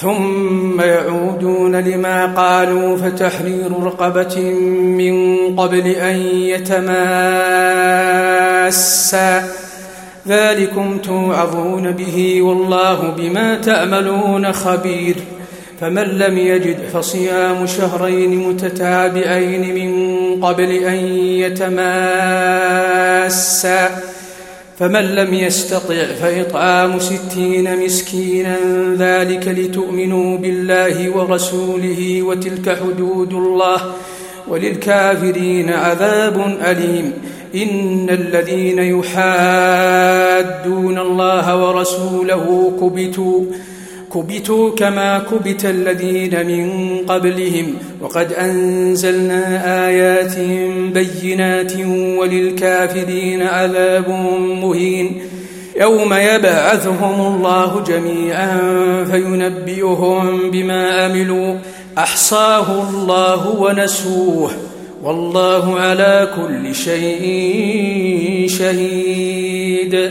ثم يعودون لما قالوا فتحرير رقبة من قبل أن يتماسا. ذلكم توعظون به والله بما تعملون خبير. فمن لم يجد فصيام شهرين متتابعين من قبل أن يتماسا. فمن لم يستطع فإطعام ستين مسكينا ذلك لتؤمنوا بالله ورسوله وتلك حدود الله وللكافرين عذاب أليم. إن الذين يحادون الله ورسوله كبتوا كبتوا كما كبت الذين من قبلهم وقد أنزلنا آيات بينات وللكافرين عذاب مهين يوم يبعثهم الله جميعا فينبئهم بما عملوا أحصاه الله ونسوه والله على كل شيء شهيد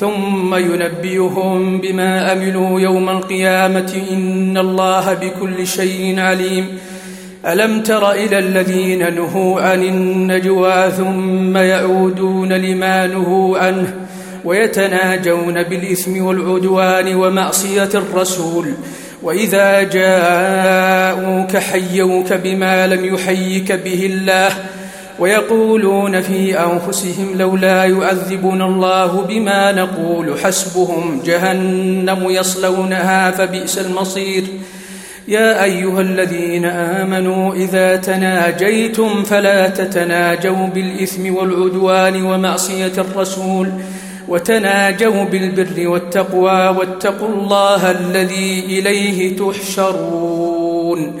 ثم ينبئهم بما عملوا يوم القيامة إن الله بكل شيء عليم. ألم تر إلى الذين نهوا عن النجوى ثم يعودون لما نهوا عنه ويتناجون بالإثم والعدوان ومعصية الرسول وإذا جاءوك حيوك بما لم يحيك به الله ويقولون في أنفسهم لولا يعذبنا الله بما نقول حسبهم جهنم يصلونها فبئس المصير. يا أيها الذين آمنوا إذا تناجيتم فلا تتناجوا بالإثم والعدوان ومعصية الرسول وتناجوا بالبر والتقوى واتقوا الله الذي إليه تحشرون.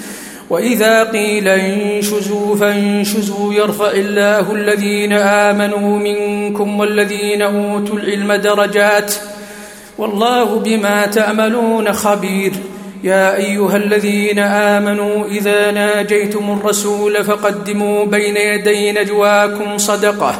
وإذا قيل انشزوا فانشزوا يرفع الله الذين آمنوا منكم والذين أوتوا العلم درجات والله بما تعملون خبير يا أيها الذين آمنوا إذا ناجيتم الرسول فقدموا بين يدي نجواكم صدقة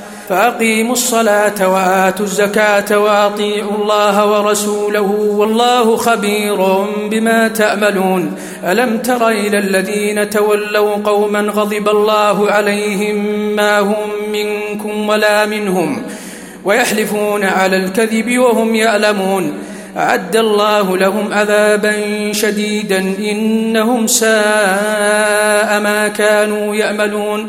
فأقيموا الصلاة وآتوا الزكاة وأطيعوا الله ورسوله والله خبير بما تعملون ألم تر إلى الذين تولوا قوما غضب الله عليهم ما هم منكم ولا منهم ويحلفون على الكذب وهم يعلمون أعد الله لهم عذابا شديدا إنهم ساء ما كانوا يعملون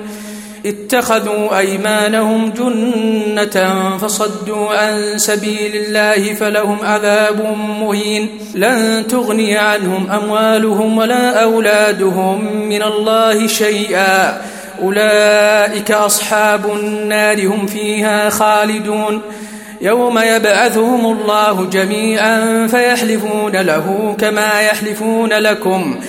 اتخذوا أيمانهم جنة فصدوا عن سبيل الله فلهم عذاب مهين. لن تغني عنهم أموالهم ولا أولادهم من الله شيئا. أولئك أصحاب النار هم فيها خالدون. يوم يبعثهم الله جميعا فيحلفون له كما يحلفون لكم.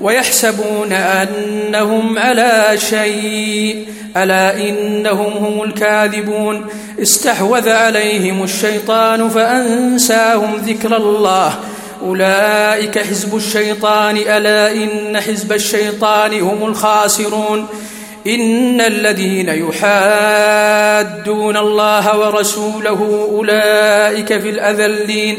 ويحسبون أنهم على شيء ألا إنهم هم الكاذبون. استحوذ عليهم الشيطان فأنساهم ذكر الله. أولئك حزب الشيطان ألا إن حزب الشيطان هم الخاسرون. إن الذين يحادون الله ورسوله أولئك في الأذلين.